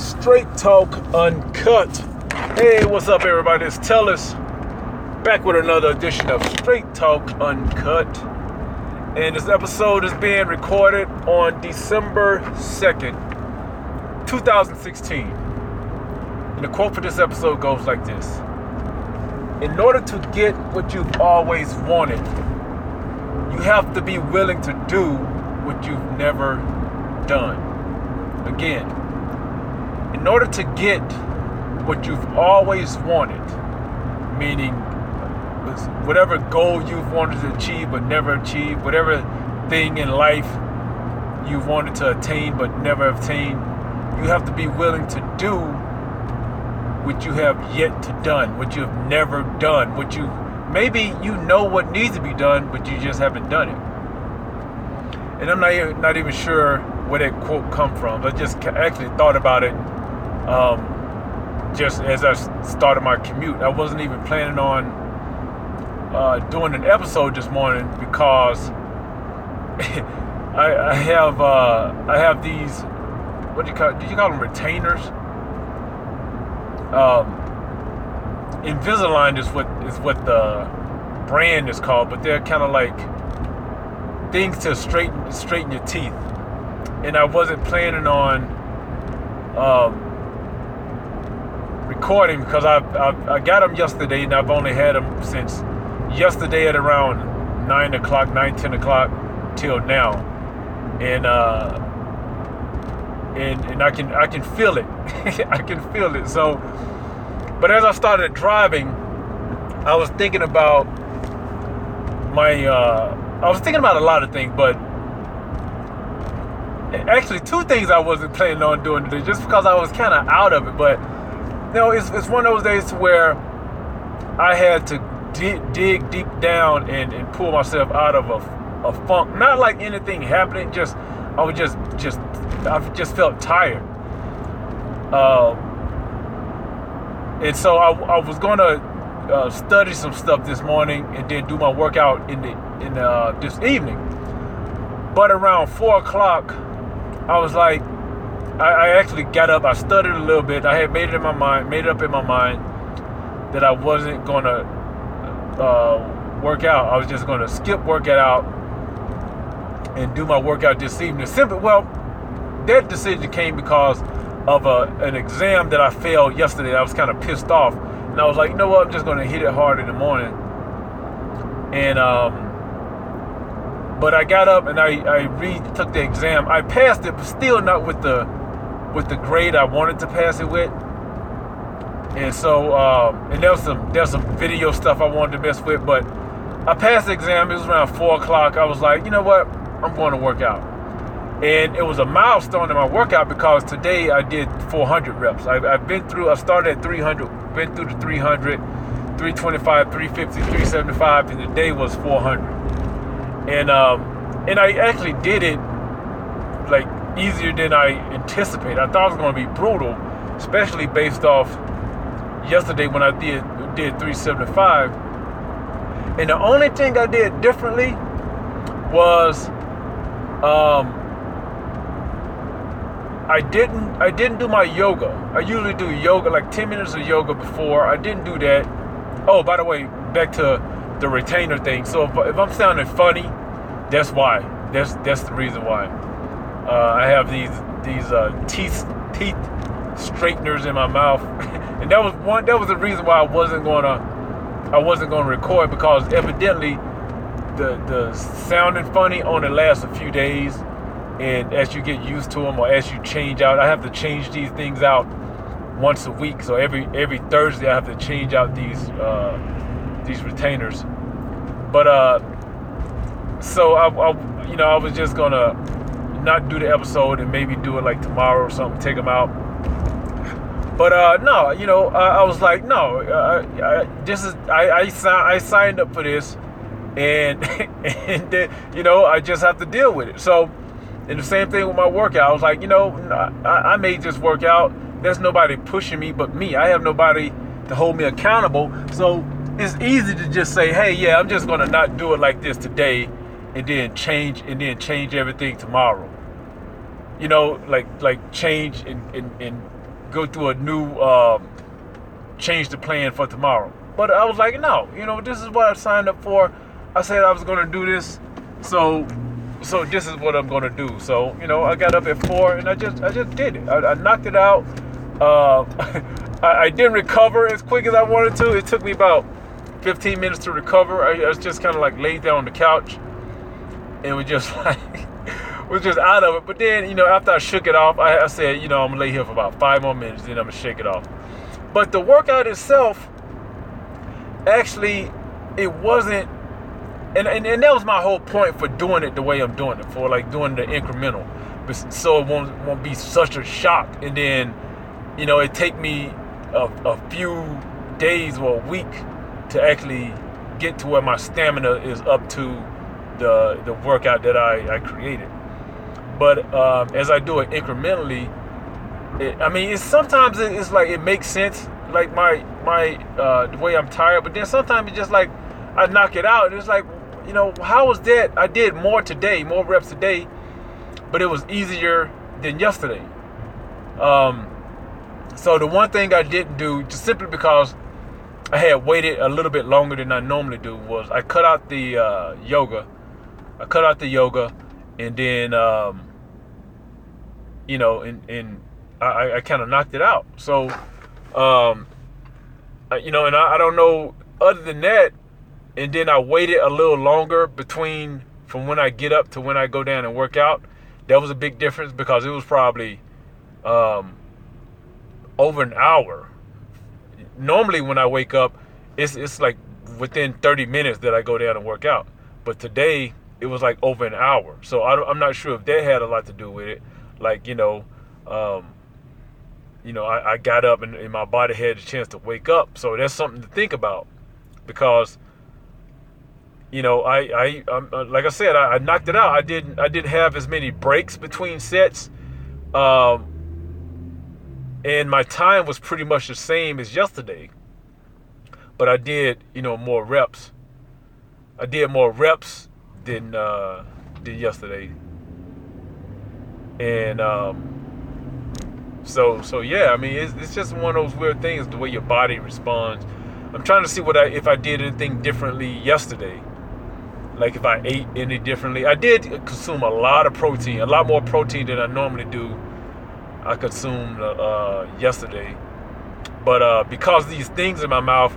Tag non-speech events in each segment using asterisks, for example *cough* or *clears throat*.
Straight Talk Uncut. Hey, what's up, everybody? It's Tellus back with another edition of Straight Talk Uncut. And this episode is being recorded on December 2nd, 2016. And the quote for this episode goes like this In order to get what you've always wanted, you have to be willing to do what you've never done. Again, in order to get what you've always wanted, meaning whatever goal you've wanted to achieve but never achieved, whatever thing in life you've wanted to attain but never obtained, you have to be willing to do what you have yet to done, what you have never done, what you maybe you know what needs to be done, but you just haven't done it. And I'm not not even sure where that quote come from. I just actually thought about it um, just as I started my commute. I wasn't even planning on uh, doing an episode this morning because *laughs* I, I, have uh, I have these what do you call did you call them retainers? Um, Invisalign is what is what the brand is called, but they're kind of like things to straighten straighten your teeth. And I wasn't planning on um, recording because I, I, I got him yesterday and I've only had him since yesterday at around nine o'clock, nine ten o'clock till now, and uh, and and I can I can feel it, *laughs* I can feel it. So, but as I started driving, I was thinking about my uh, I was thinking about a lot of things, but actually two things I wasn't planning on doing today, just because I was kind of out of it, but you know, it's, it's one of those days where I had to dig, dig deep down and, and pull myself out of a, a funk. Not like anything happening, just I was just just I just felt tired. Um, and so I, I was gonna uh, study some stuff this morning and then do my workout in the in the, uh, this evening. But around four o'clock, I was like, I, I actually got up. I studied a little bit. I had made it in my mind, made it up in my mind that I wasn't gonna uh, work out. I was just gonna skip workout out and do my workout this evening. Simple. Well, that decision came because of a, an exam that I failed yesterday. I was kind of pissed off, and I was like, you know what? I'm just gonna hit it hard in the morning. And um, but I got up and I I retook the exam. I passed it, but still not with the with the grade I wanted to pass it with. And so, um, and there was some there's some video stuff I wanted to mess with, but I passed the exam. It was around four o'clock. I was like, you know what? I'm going to work out. And it was a milestone in my workout because today I did 400 reps. I, have been through. I started at 300, been through the 300, 325, 350, 375, and the day was 400. And um, and I actually did it easier than I anticipated. I thought it was going to be brutal, especially based off yesterday when I did did 375. And the only thing I did differently was um, I didn't I didn't do my yoga. I usually do yoga like 10 minutes of yoga before. I didn't do that. Oh, by the way, back to the retainer thing. So if, if I'm sounding funny, that's why. That's that's the reason why. Uh, I have these these uh, teeth teeth straighteners in my mouth, *laughs* and that was one. That was the reason why I wasn't gonna I wasn't gonna record because evidently the the sounding funny only lasts a few days, and as you get used to them or as you change out, I have to change these things out once a week. So every every Thursday I have to change out these uh, these retainers. But uh, so I, I you know I was just gonna not do the episode and maybe do it like tomorrow or something, take them out. But uh, no, you know, I, I was like, no, uh, I, this is I I, I signed up for this, and *laughs* and then, you know I just have to deal with it. So, and the same thing with my workout. I was like, you know, I, I may just work out. There's nobody pushing me but me. I have nobody to hold me accountable. So it's easy to just say, hey, yeah, I'm just gonna not do it like this today and then change and then change everything tomorrow. You know, like like change and and, and go through a new um, change the plan for tomorrow. But I was like, no, you know, this is what I signed up for. I said I was gonna do this, so so this is what I'm gonna do. So you know, I got up at four and I just I just did it. I, I knocked it out. Uh, *laughs* I, I, didn't recover as quick as I wanted to. It took me about 15 minutes to recover. I, I was just kind of like laid down on the couch and was just *laughs* like was just out of it. But then you know, after I shook it off, I, I said, you know, I'm gonna lay here for about five more minutes, then I'm gonna shake it off. But the workout itself, actually, it wasn't and, and, and that was my whole point for doing it the way I'm doing it, for like doing the incremental, so it won't won't be such a shock. And then, you know, it take me a, a few days or a week to actually get to where my stamina is up to the the workout that I, I created. But um, as I do it incrementally, it, I mean, it's sometimes it's like it makes sense, like my my uh, the way I'm tired. But then sometimes it's just like I knock it out, and it's like you know, how was that? I did more today, more reps today, but it was easier than yesterday. Um, so the one thing I didn't do, just simply because I had waited a little bit longer than I normally do, was I cut out the uh, yoga. I cut out the yoga, and then um, you know, and and I, I kind of knocked it out. So, um, you know, and I, I don't know. Other than that, and then I waited a little longer between from when I get up to when I go down and work out. That was a big difference because it was probably um, over an hour. Normally, when I wake up, it's it's like within 30 minutes that I go down and work out. But today, it was like over an hour. So I am not sure if that had a lot to do with it. Like you know, um, you know, I, I got up and, and my body had a chance to wake up. So that's something to think about because you know, I, I, um, uh, like I said, I, I, knocked it out. I didn't, I didn't have as many breaks between sets, um, and my time was pretty much the same as yesterday. But I did, you know, more reps. I did more reps than uh, than yesterday, and um, so, so yeah. I mean, it's, it's just one of those weird things, the way your body responds. I'm trying to see what I if I did anything differently yesterday like if I ate any differently. I did consume a lot of protein, a lot more protein than I normally do. I consumed uh, yesterday, but uh, because these things in my mouth,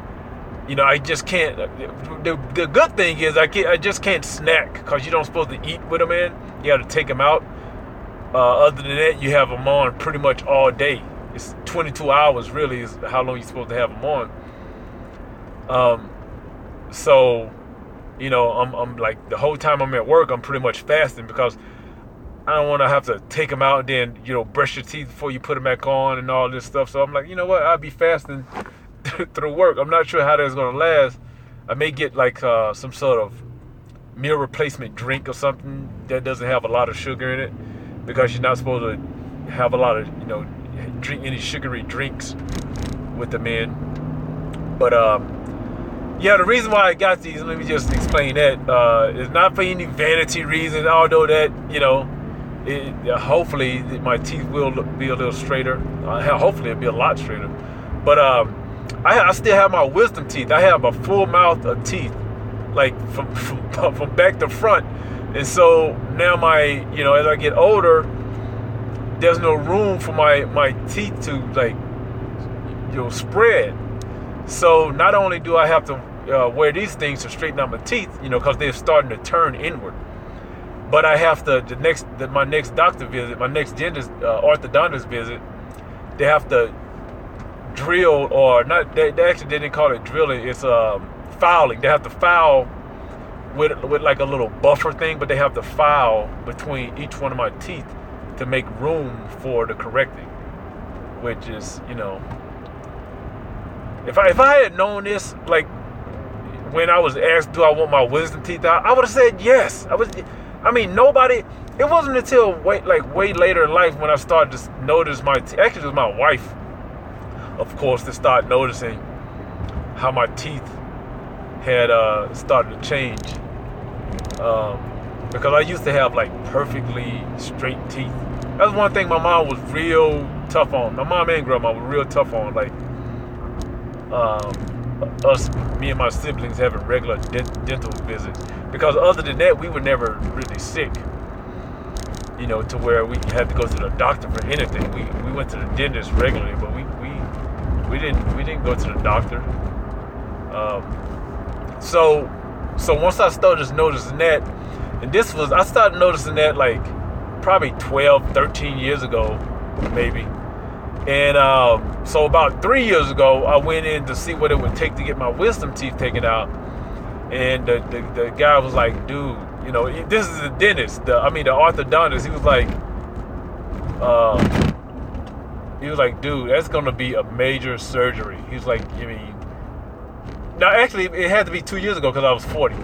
you know, I just can't. The, the good thing is I can't, I just can't snack because you don't supposed to eat with them in. You got to take them out. Uh, other than that, you have them on pretty much all day. It's 22 hours really is how long you're supposed to have them on. Um, so you know, I'm, I'm like the whole time I'm at work, I'm pretty much fasting because I don't want to have to take them out and then, you know, brush your teeth before you put them back on and all this stuff. So I'm like, you know what? I'll be fasting *laughs* through work. I'm not sure how that's to last. I may get like uh, some sort of meal replacement drink or something that doesn't have a lot of sugar in it because you're not supposed to have a lot of, you know, drink any sugary drinks with the men. But, um, yeah, the reason why I got these, let me just explain that. Uh, it's not for any vanity reason, although that, you know, it, hopefully my teeth will be a little straighter. Uh, hopefully it'll be a lot straighter. But um, I, I, still have my wisdom teeth. I have a full mouth of teeth, like from, *laughs* from, from back to front. And so now my, you know, as I get older, there's no room for my, my teeth to like, you know, spread. So not only do I have to uh, wear these things to straighten out my teeth, you know, because they're starting to turn inward. But I have to the next the, my next doctor visit, my next dentist uh, orthodontist visit, they have to drill or not. They, they actually didn't call it drilling. It's um, filing. They have to file with with like a little buffer thing, but they have to file between each one of my teeth to make room for the correcting, which is you know. If I if I had known this like when I was asked, do I want my wisdom teeth out? I would have said yes. I was, I mean, nobody. It wasn't until way like way later in life when I started to notice my. Actually, it was my wife, of course, to start noticing how my teeth had uh, started to change. Um, because I used to have like perfectly straight teeth. That's one thing my mom was real tough on my mom and grandma were real tough on like um, us, me and my siblings having regular dental visits because other than that, we were never really sick. You know, to where we had to go to the doctor for anything. We we went to the dentist regularly, but we didn't we didn't go to the doctor. Um, so so once I started noticing that, and this was I started noticing that like probably 12, 13 years ago, maybe. And um, so about three years ago, I went in to see what it would take to get my wisdom teeth taken out. And the, the, the guy was like, dude, you know, this is the dentist. The, I mean, the orthodontist. He was like, uh, he was like, dude, that's gonna be a major surgery. He was like, I mean, now actually, it had to be two years ago because I was 40.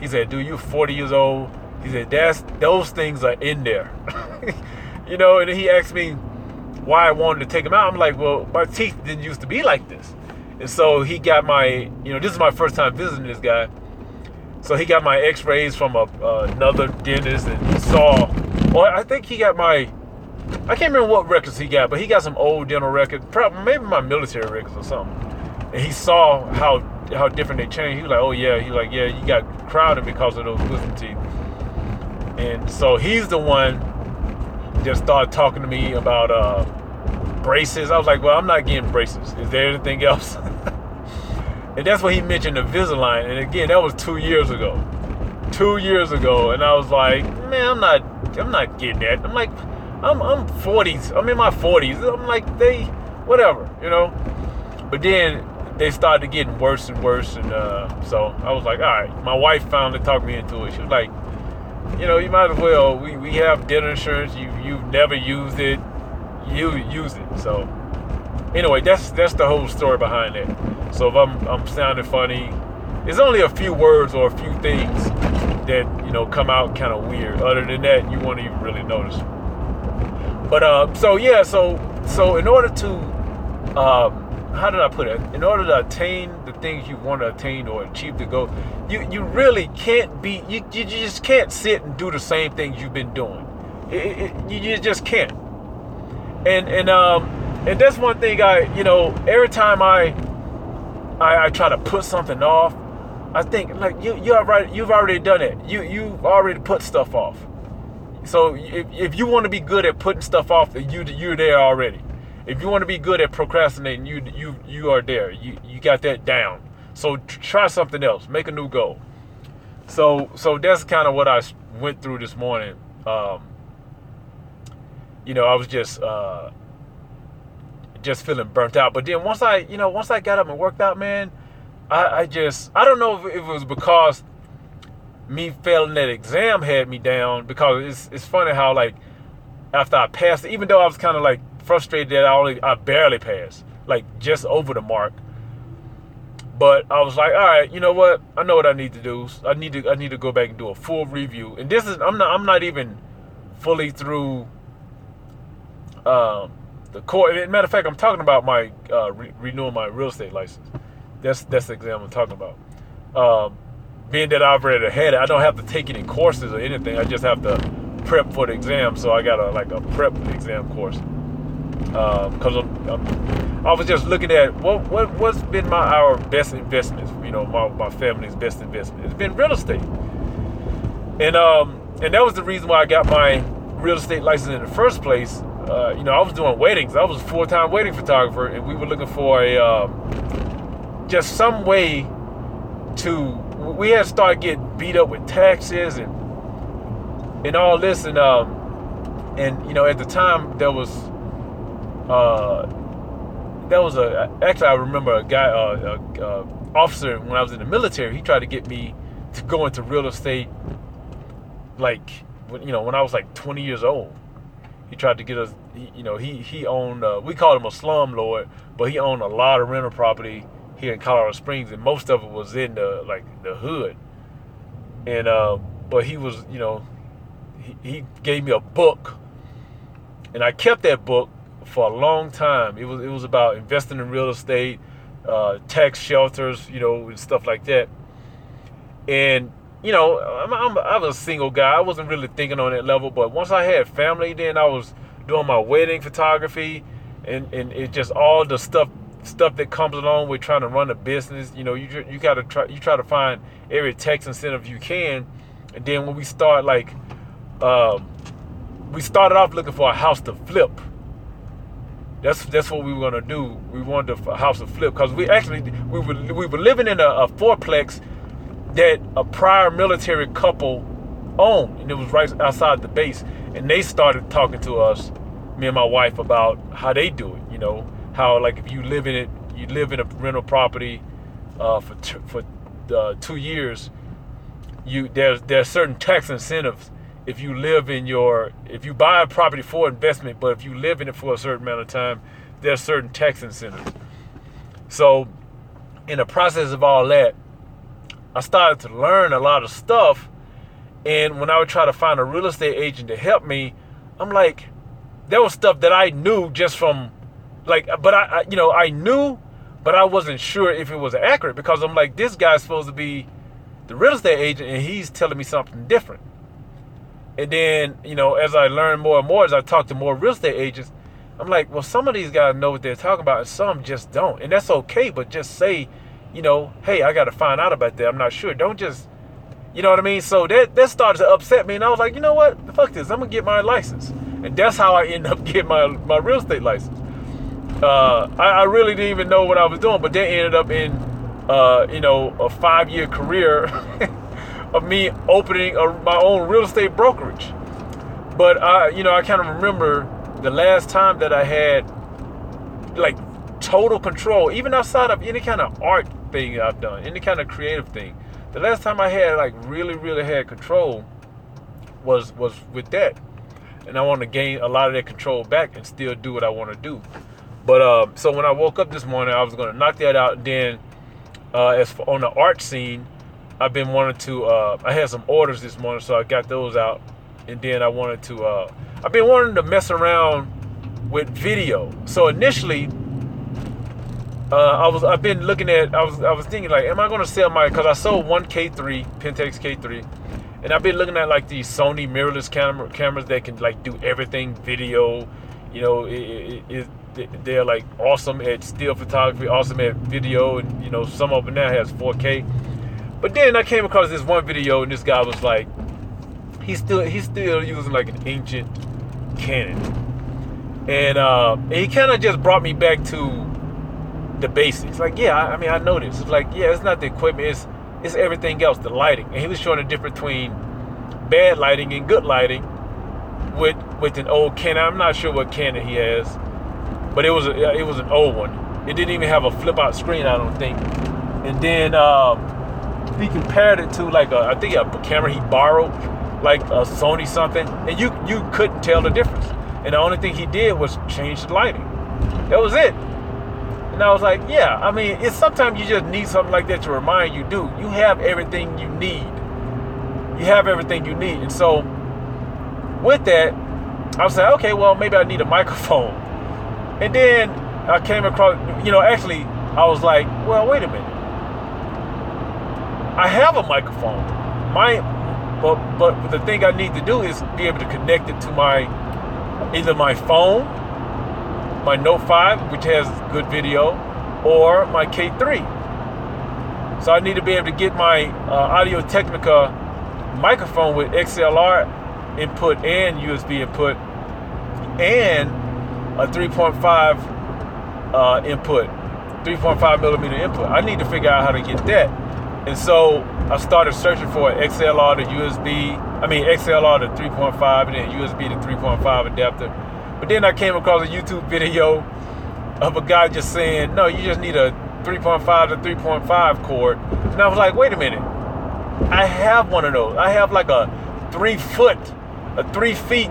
He said, dude, you're 40 years old. He said, that's those things are in there. *laughs* you know, and he asked me why I wanted to take them out. I'm like, well, my teeth didn't used to be like this. And so he got my, you know, this is my first time visiting this guy. So he got my x-rays from a, uh, another dentist and saw, well, I think he got my, I can't remember what records he got, but he got some old dental records, probably maybe my military records or something. And he saw how how different they changed. He was like, oh yeah, he was like, yeah, you got crowded because of those wisdom teeth. And so he's the one that started talking to me about uh, braces. I was like, well, I'm not getting braces. Is there anything else? *laughs* and that's when he mentioned the Invisalign. And again, that was two years ago. Two years ago, and I was like, man, I'm not, I'm not getting that. I'm like, I'm, I'm 40s. I'm in my 40s. I'm like, they, whatever, you know. But then they started getting worse and worse, and uh, so I was like, all right. My wife finally talked me into it. She was like, you know, you might as well. We, we have dental insurance. You you've never used it. You use it. So anyway, that's that's the whole story behind it. So if I'm I'm sounding funny, it's only a few words or a few things that you know come out kind of weird. Other than that, you won't even really notice. But uh, so yeah, so so in order to um, how did I put it? In order to attain the things you want to attain or achieve the goal, you you really can't be you, you just can't sit and do the same things you've been doing. It, it, you just can't. And and um and that's one thing I you know every time I I, I try to put something off, I think like you you've already you've already done it. You you've already put stuff off. So if, if you want to be good at putting stuff off, you you're there already. If you want to be good at procrastinating, you you you are there. You you got that down. So try something else. Make a new goal. So so that's kind of what I went through this morning. Um, you know, I was just uh, just feeling burnt out. But then once I you know once I got up and worked out, man, I, I just I don't know if it was because me failing that exam had me down because it's it's funny how like after I passed, even though I was kind of like frustrated that I only I barely passed, like just over the mark. But I was like, all right, you know what? I know what I need to do. I need to I need to go back and do a full review. And this is I'm not I'm not even fully through um, the court. Matter of fact, I'm talking about my uh, re- renewing my real estate license. That's that's the exam I'm talking about. Um, being that I've already had it, I don't have to take any courses or anything. I just have to prep for the exam. So I got a like a prep exam course because um, I was just looking at what what what's been my our best investments. You know, my, my family's best investment. It's been real estate, and um and that was the reason why I got my real estate license in the first place. Uh, you know, I was doing weddings. I was a full time wedding photographer, and we were looking for a um, just some way to. We had started getting beat up with taxes and and all this, and um, and you know, at the time there was uh, that was a actually I remember a guy, uh, a, a officer when I was in the military. He tried to get me to go into real estate, like you know when I was like 20 years old. He tried to get us. You know, he he owned. Uh, we called him a slum lord, but he owned a lot of rental property here in Colorado Springs, and most of it was in the like the hood. And uh, but he was, you know, he, he gave me a book, and I kept that book for a long time. It was it was about investing in real estate, uh, tax shelters, you know, and stuff like that. And you know, I'm, I'm, I was a single guy. I wasn't really thinking on that level. But once I had family, then I was doing my wedding photography, and and it just all the stuff stuff that comes along with trying to run a business. You know, you you gotta try you try to find every tax incentive you can, and then when we start like, um, we started off looking for a house to flip. That's that's what we were gonna do. We wanted a house to flip because we actually we were we were living in a, a fourplex that a prior military couple owned, and it was right outside the base. And they started talking to us, me and my wife, about how they do it. You know, how like if you live in it, you live in a rental property uh, for t- for uh, two years, you there's there's certain tax incentives if you live in your if you buy a property for investment, but if you live in it for a certain amount of time, there's certain tax incentives. So, in the process of all that, I started to learn a lot of stuff. And when I would try to find a real estate agent to help me, I'm like, there was stuff that I knew just from, like, but I, I you know, I knew, but I wasn't sure if it was accurate because I'm like, this guy's supposed to be the real estate agent and he's telling me something different. And then, you know, as I learn more and more, as I talk to more real estate agents, I'm like, well, some of these guys know what they're talking about, and some just don't. And that's okay, but just say, you know, hey, I got to find out about that. I'm not sure. Don't just, you know what I mean? So that that started to upset me, and I was like, you know what? Fuck this. I'm gonna get my license, and that's how I *laughs* ended up getting my my real estate license. Uh, I, I, really didn't even know what I was doing, but that ended up in, uh, you know, a five year career. *laughs* of me opening a, my own real estate brokerage. But I, you know, I kind of remember the last time that I had like total control, even outside of any kind of art thing I've done, any kind of creative thing. The last time I had like really, really had control was was with that, and I want to gain a lot of that control back and still do what I want to do. But uh, so when I woke up this morning, I was going to knock that out. Then, uh, as for, on the art scene, I've been wanting to. Uh, I had some orders this morning, so I got those out, and then I wanted to. Uh, I've been wanting to mess around with video. So initially, uh, I was. I've been looking at. I was. I was thinking like, am I going to sell my? Because I sold one K3 Pentax K3, and I've been looking at like these Sony mirrorless camera cameras that can like do everything video. You know, it, it, it, they're like awesome at still photography, awesome at video, and you know some of them now has 4K. But then I came across this one video, and this guy was like, he's still he's still using like an ancient Canon, and, uh, and he kind of just brought me back to the basics. Like, yeah, I, I mean, I know this. It's like, yeah, it's not the equipment, it's it's everything else, the lighting. And he was showing the difference between bad lighting and good lighting with with an old Canon. I'm not sure what Canon he has, but it was a, it was an old one. It didn't even have a flip out screen, I don't think. And then. Um, he compared it to like a, I think a camera he borrowed, like a Sony something, and you you couldn't tell the difference. And the only thing he did was change the lighting. That was it. And I was like, yeah, I mean, it's sometimes you just need something like that to remind you, dude, you have everything you need. You have everything you need. And so with that, I was like, okay, well, maybe I need a microphone. And then I came across, you know, actually, I was like, well, wait a minute. I have a microphone. My but but the thing I need to do is be able to connect it to my either my phone, my Note 5, which has good video, or my K3. So I need to be able to get my uh, Audio Technica microphone with XLR input and USB input and a 3.5 uh, input, 3.5 millimeter input. I need to figure out how to get that. And so I started searching for XLR to USB, I mean XLR to 3.5 and then USB to 3.5 adapter. But then I came across a YouTube video of a guy just saying, no, you just need a 3.5 to 3.5 cord. And I was like, wait a minute. I have one of those. I have like a three foot, a three feet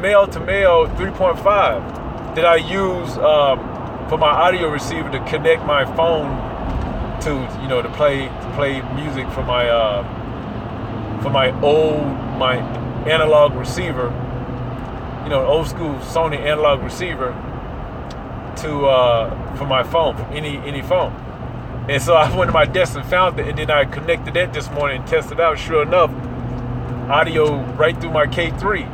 male to male 3.5 that I use um, for my audio receiver to connect my phone to you know to play to play music for my uh, for my old my analog receiver, you know, old school Sony analog receiver to uh, for my phone any any phone. And so I went to my desk and found it, and then I connected that this morning and tested out. Sure enough, audio right through my K3,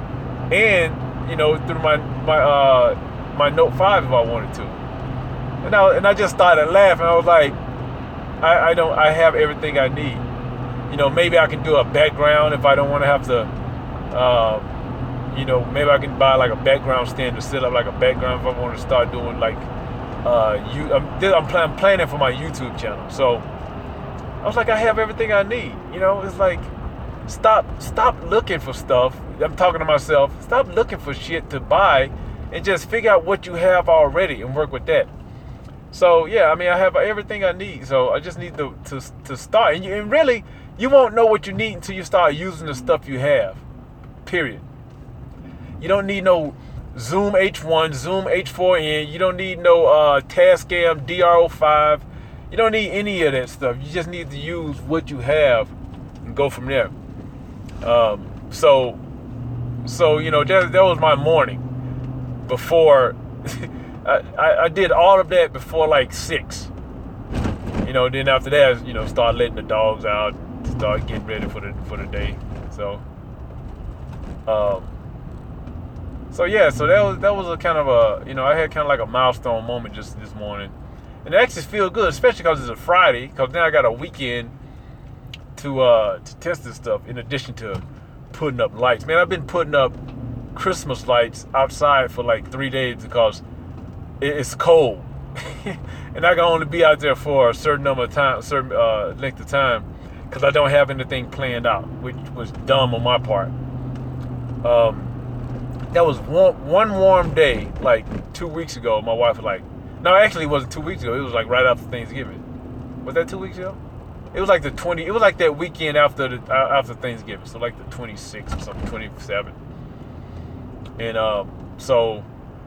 and you know through my my uh, my Note 5 if I wanted to. And I, and I just started laughing. I was like, I, I don't, I have everything I need. You know, maybe I can do a background if I don't want to have to, uh, you know, maybe I can buy like a background stand to set up like a background if I want to start doing like, uh, you, I'm, I'm, plan, planning for my YouTube channel. So I was like, I have everything I need. You know, it's like, stop, stop looking for stuff. I'm talking to myself. Stop looking for shit to buy and just figure out what you have already and work with that. So yeah, I mean, I have everything I need. So I just need to to, to start. And, you, and really, you won't know what you need until you start using the stuff you have. Period. You don't need no Zoom H1, Zoom H4n. You don't need no uh, Tascam DR05. You don't need any of that stuff. You just need to use what you have and go from there. Um, so, so you know, that, that was my morning before *laughs* I, I, did all of that before like six. You know, then after that, you know, start letting the dogs out, start getting ready for the for the day. So, um, so yeah, so that was that was a kind of a you know I had kind of like a milestone moment just this morning, and it actually feels good, especially because it's a Friday, because now I got a weekend to uh to test this stuff in addition to putting up lights. Man, I've been putting up Christmas lights outside for like three days because it's cold, *laughs* and I can only be out there for a certain number of time, certain uh, length of time, because I don't have anything planned out, which was dumb on my part. Um, that was one, one warm day, like two weeks ago. My wife was like, no, actually, it wasn't two weeks ago. It was like right after Thanksgiving. Was that two weeks ago? It was like the 20. It was like that weekend after the uh, after Thanksgiving, so like the 26th or something, 27. And um, so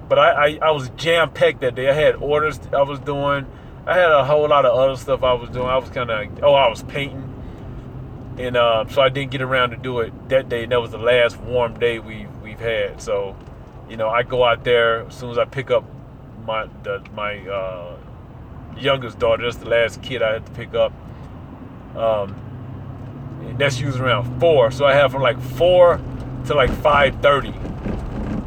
but I, I, I was jam packed that day. I had orders I was doing. I had a whole lot of other stuff I was doing. I was kind of oh I was painting, and uh, so I didn't get around to do it that day. And that was the last warm day we we've had. So, you know, I go out there as soon as I pick up my the, my uh, youngest daughter. That's the last kid I had to pick up. Um, that's usually around four. So I have from like four to like five thirty,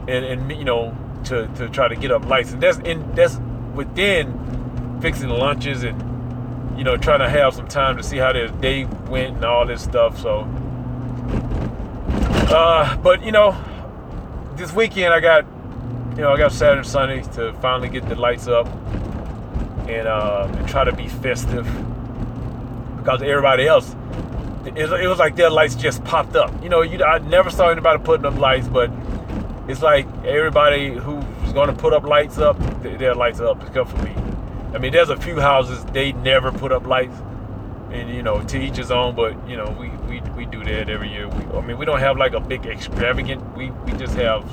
and and you know to, to try to get up lights. And that's that's within fixing lunches and you know trying to have some time to see how their day went and all this stuff. So, uh, but you know, this weekend I got you know I got Saturday and Sunday to finally get the lights up and, uh, and try to be festive because everybody else. It, it was like their lights just popped up. You know, you I never saw anybody putting up lights, but it's like everybody who's going to put up lights up, their lights up except for me. I mean, there's a few houses they never put up lights, and you know, to each his own. But you know, we we, we do that every year. We, I mean, we don't have like a big extravagant. We we just have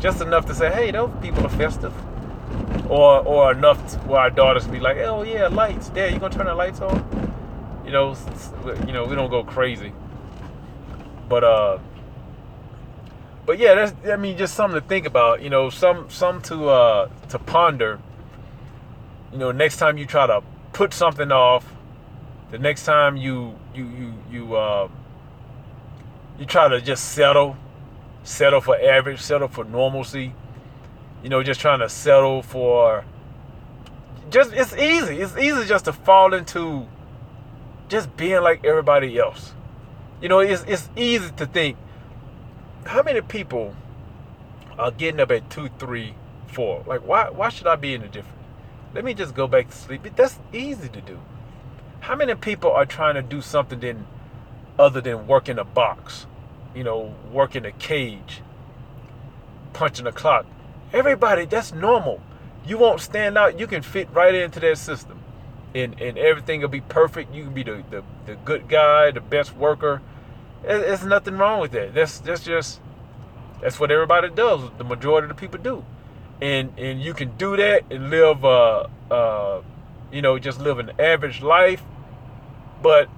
just enough to say, hey, those people are festive, or or enough to, where our daughters be like, oh yeah, lights. Dad, you gonna turn the lights on? You know, you know, we don't go crazy. But uh but yeah, that's I mean just something to think about. You know, some some to uh, to ponder. You know, next time you try to put something off, the next time you you you you uh, you try to just settle, settle for average, settle for normalcy. You know, just trying to settle for. Just it's easy. It's easy just to fall into just being like everybody else. You know, it's it's easy to think how many people are getting up at two, three, four? Like, why? Why should I be any different? Let me just go back to sleep. That's easy to do. How many people are trying to do something then, other than work in a box? You know, work in a cage, punching a clock. Everybody, that's normal. You won't stand out. You can fit right into that system. And, and everything will be perfect. You can be the, the, the good guy, the best worker, there's nothing wrong with that. That's that's just that's what everybody does. The majority of the people do, and and you can do that and live, uh, uh, you know, just live an average life. But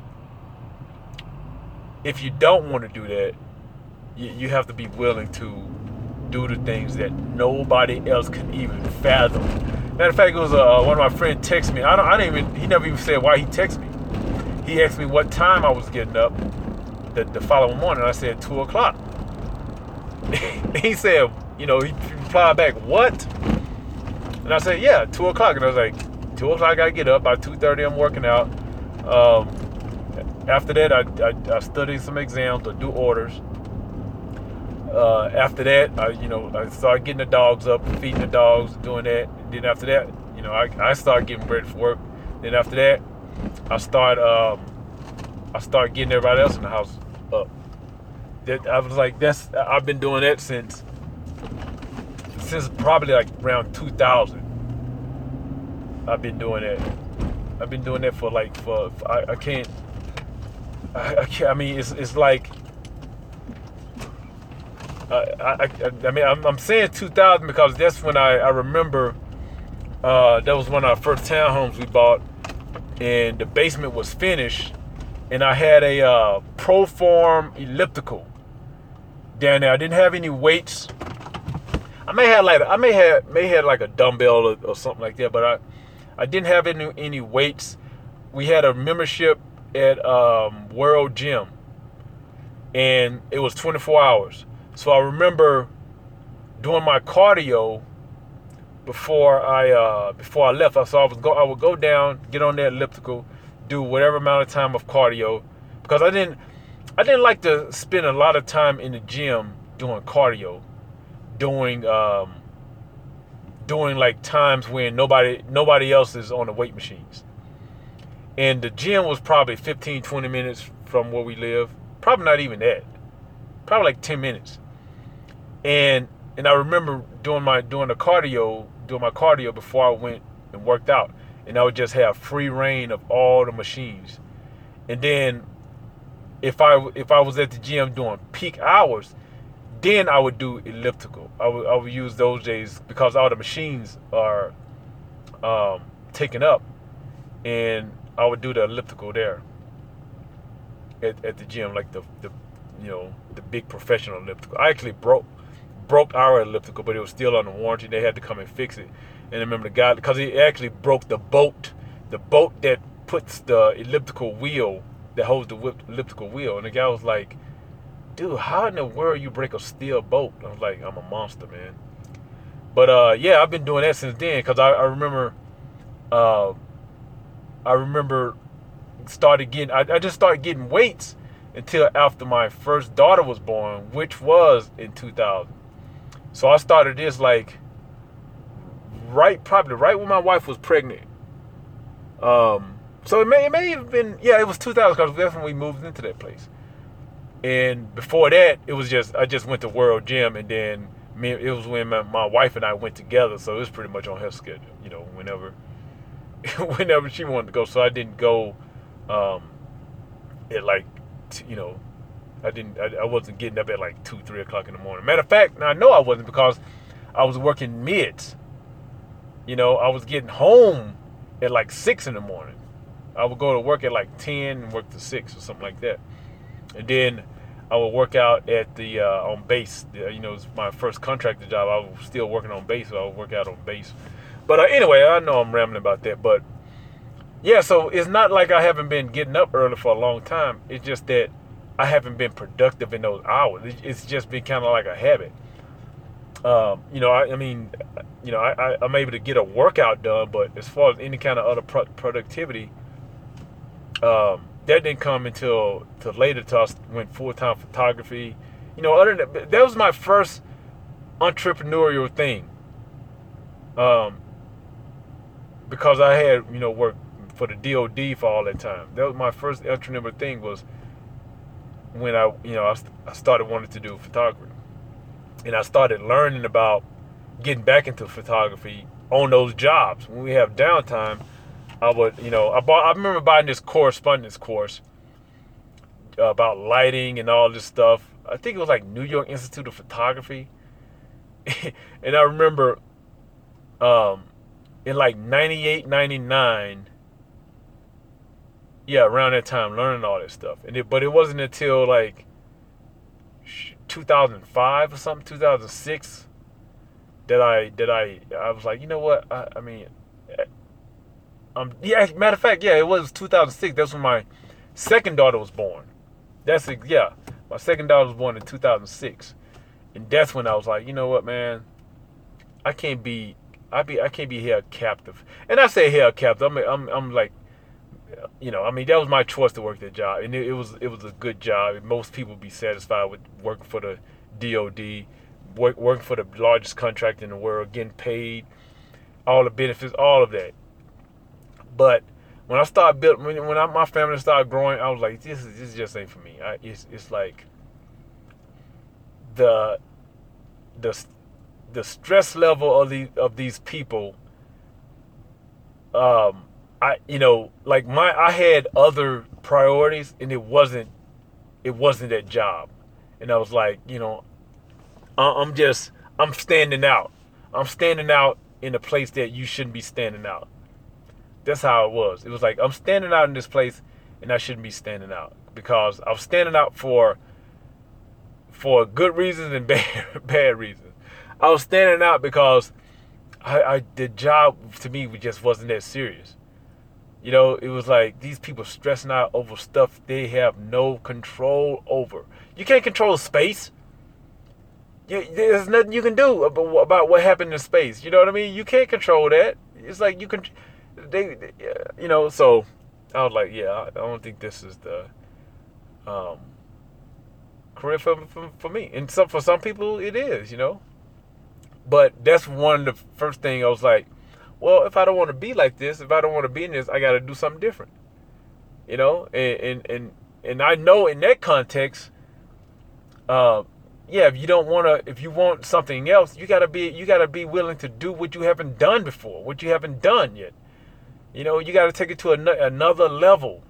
if you don't want to do that, you, you have to be willing to do the things that nobody else can even fathom. Matter of fact, it was uh, one of my friends texted me. I don't. I didn't even. He never even said why he texted me. He asked me what time I was getting up, the, the following morning. I said two o'clock. *laughs* he said, you know, he replied back, what? And I said, yeah, two o'clock. And I was like, two o'clock I get up. By two thirty I'm working out. Um, after that I, I, I study some exams or do orders. Uh, after that, I, you know, I started getting the dogs up, feeding the dogs, doing that. Then after that, you know, I, I started getting ready for work. Then after that, I start um, I started getting everybody else in the house up. That I was like, that's I've been doing that since since probably like around 2000. I've been doing that. I've been doing that for like for, for I, I, can't I, I, can't I mean it's it's like I, I, I mean I'm, I'm saying 2000 because that's when I, I remember uh, that was one of our first townhomes we bought and the basement was finished and I had a uh, Proform elliptical down there. I didn't have any weights. I may have like I may have may have like a dumbbell or, or, something like that, but I I didn't have any any weights. We had a membership at um, World Gym, and it was 24 hours. So I remember doing my cardio before I uh, before I left. So I was go I would go down, get on that elliptical, do whatever amount of time of cardio because I didn't I didn't like to spend a lot of time in the gym doing cardio, doing um, doing like times when nobody nobody else is on the weight machines. And the gym was probably 15 20 minutes from where we live. Probably not even that. Probably like 10 minutes. And and I remember doing my doing the cardio, doing my cardio before I went and worked out and I would just have free reign of all the machines. And then if I if I was at the gym doing peak hours, then I would do elliptical. I would I would use those days because all the machines are um, taken up, and I would do the elliptical there at, at the gym, like the the you know the big professional elliptical. I actually broke broke our elliptical, but it was still under warranty. They had to come and fix it. And I remember the guy because he actually broke the bolt, the bolt that puts the elliptical wheel that holds the elliptical wheel. And the guy was like, "Dude, how in the world you break a steel bolt?" I was like, "I'm a monster, man." But uh, yeah, I've been doing that since then because I, I, remember, uh, I remember started getting. I, I just started getting weights until after my first daughter was born, which was in 2000. So I started this like right, probably right when my wife was pregnant. Um, so it may it may have been yeah, it was 2000 because that's when we moved into that place. And before that, it was just I just went to World Gym, and then me it was when my, my wife and I went together, so it was pretty much on her schedule. You know, whenever *laughs* whenever she wanted to go, so I didn't go um, at like you know I didn't I, I wasn't getting up at like two three o'clock in the morning. Matter of fact, now I know I wasn't because I was working mids. You know, I was getting home at like six in the morning. I would go to work at like ten and work to six or something like that, and then I would work out at the uh, on base. You know, it's my first contractor job. I was still working on base, so I would work out on base. But uh, anyway, I know I'm rambling about that, but yeah. So it's not like I haven't been getting up early for a long time. It's just that I haven't been productive in those hours. It's just been kind of like a habit. Um, you know, I, I, mean, you know, I, am able to get a workout done, but as far as any kind of other pro- productivity, um, that didn't come until till later. Till I went full time photography. You know, other than that, that was my first entrepreneurial thing. Um, because I had you know worked for the DoD for all that time. That was my first entrepreneurial thing was when I you know I, I started wanting to do photography and I started learning about getting back into photography on those jobs. When we have downtime, I would, you know, I bought. I remember buying this correspondence course about lighting and all this stuff. I think it was like New York Institute of Photography, *laughs* and I remember, um, in like 98, 99, yeah, around that time, learning all this stuff. And it, but it wasn't until like 2005 or something, 2006, that I that I I was like, you know what? I, I mean, eh, um, yeah. Matter of fact, yeah, it was 2006. That's when my second daughter was born. That's yeah, my second daughter was born in 2006, and that's when I was like, you know what, man, I can't be I be I can't be held captive. And I say held captive. I'm I'm I'm like you know, I mean, that was my choice to work that job, and it, it was it was a good job. Most people would be satisfied with working for the DoD, work, working for the largest contract in the world, getting paid, all the benefits, all of that. But when I started building, when, when I, my family started growing, I was like, this is this just ain't for me. I, it's it's like the the the stress level of the of these people. Um, I you know like my I had other priorities, and it wasn't it wasn't that job, and I was like, you know, I'm just I'm standing out. I'm standing out in a place that you shouldn't be standing out. That's how it was. It was like I'm standing out in this place and I shouldn't be standing out because I was standing out for for good reasons and *laughs* bad bad reasons. I was standing out because I, I the job to me just wasn't that serious. You know, it was like these people stressing out over stuff they have no control over. You can't control space. You, there's nothing you can do about, about what happened in space. You know what I mean? You can't control that. It's like you can, they, they you know. So I was like, yeah, I don't think this is the um, career for, for, for me. And some for some people it is, you know. But that's one of the first thing I was like, well, if I don't want to be like this, if I don't want to be in this, I got to do something different. You know, and and and, and I know in that context, uh, yeah, if you don't want to, if you want something else, you gotta be, you gotta be willing to do what you haven't done before, what you haven't done yet. You know, you gotta take it to an, another level.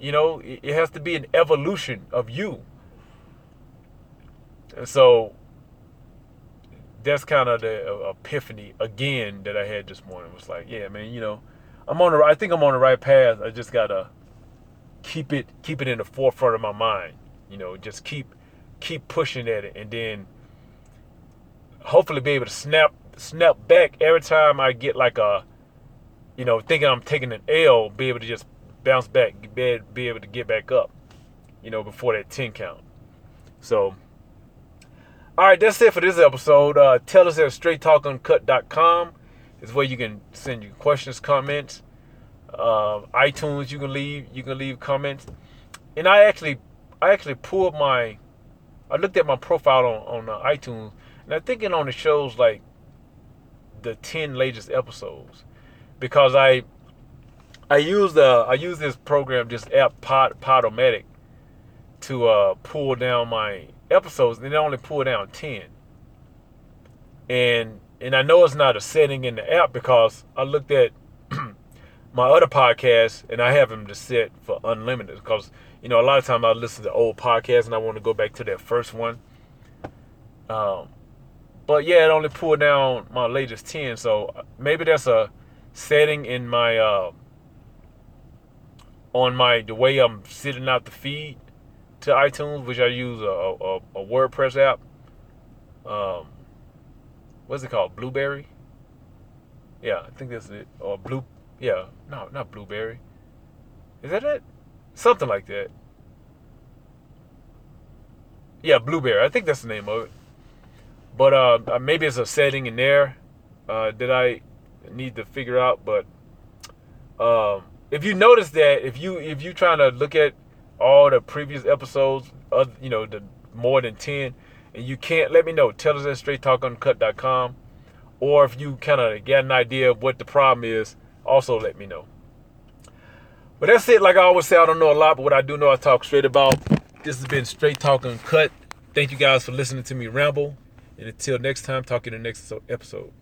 You know, it has to be an evolution of you. And so that's kind of the epiphany again that I had this morning. It was like, yeah, man, you know, I'm on the, I think I'm on the right path. I just gotta keep it, keep it in the forefront of my mind. You know, just keep keep pushing at it and then hopefully be able to snap snap back every time I get like a you know thinking I'm taking an L be able to just bounce back be, be able to get back up you know before that 10 count so all right that's it for this episode. Uh, tell us at straighttalkuncut.com is where you can send your questions comments. Uh, iTunes you can leave you can leave comments. And I actually I actually pulled my I looked at my profile on on uh, iTunes, and I'm thinking on the shows like the ten latest episodes, because I I use the I use this program, this app Pod Podomatic, to uh, pull down my episodes, and it only pull down ten. And and I know it's not a setting in the app because I looked at *clears throat* my other podcasts and I have them to set for unlimited because you know, a lot of times I listen to old podcasts and I want to go back to that first one. Um, but yeah, it only pulled down my latest 10. So maybe that's a setting in my, uh, on my, the way I'm sitting out the feed to iTunes, which I use a, a, a WordPress app. Um, what's it called? Blubrry. Yeah, I think that's it. Or Blue, yeah, no, not Blubrry. Is that it? Something like that. Yeah, Blubrry. I think that's the name of it. But uh, uh, maybe it's a setting in there uh, that I need to figure out. But um, if you notice that, if you if you trying to look at all the previous episodes, of, you know, the more than ten, and you can't, let me know. Tell us at straighttalkuncut.com. Or if you kind of get an idea of what the problem is, also let me know. But that's it. Like I always say, I don't know a lot, but what I do know, I talk straight about. This has been Straight Talk Uncut. Thank you guys for listening to me ramble. And until next time, talk in the next episode.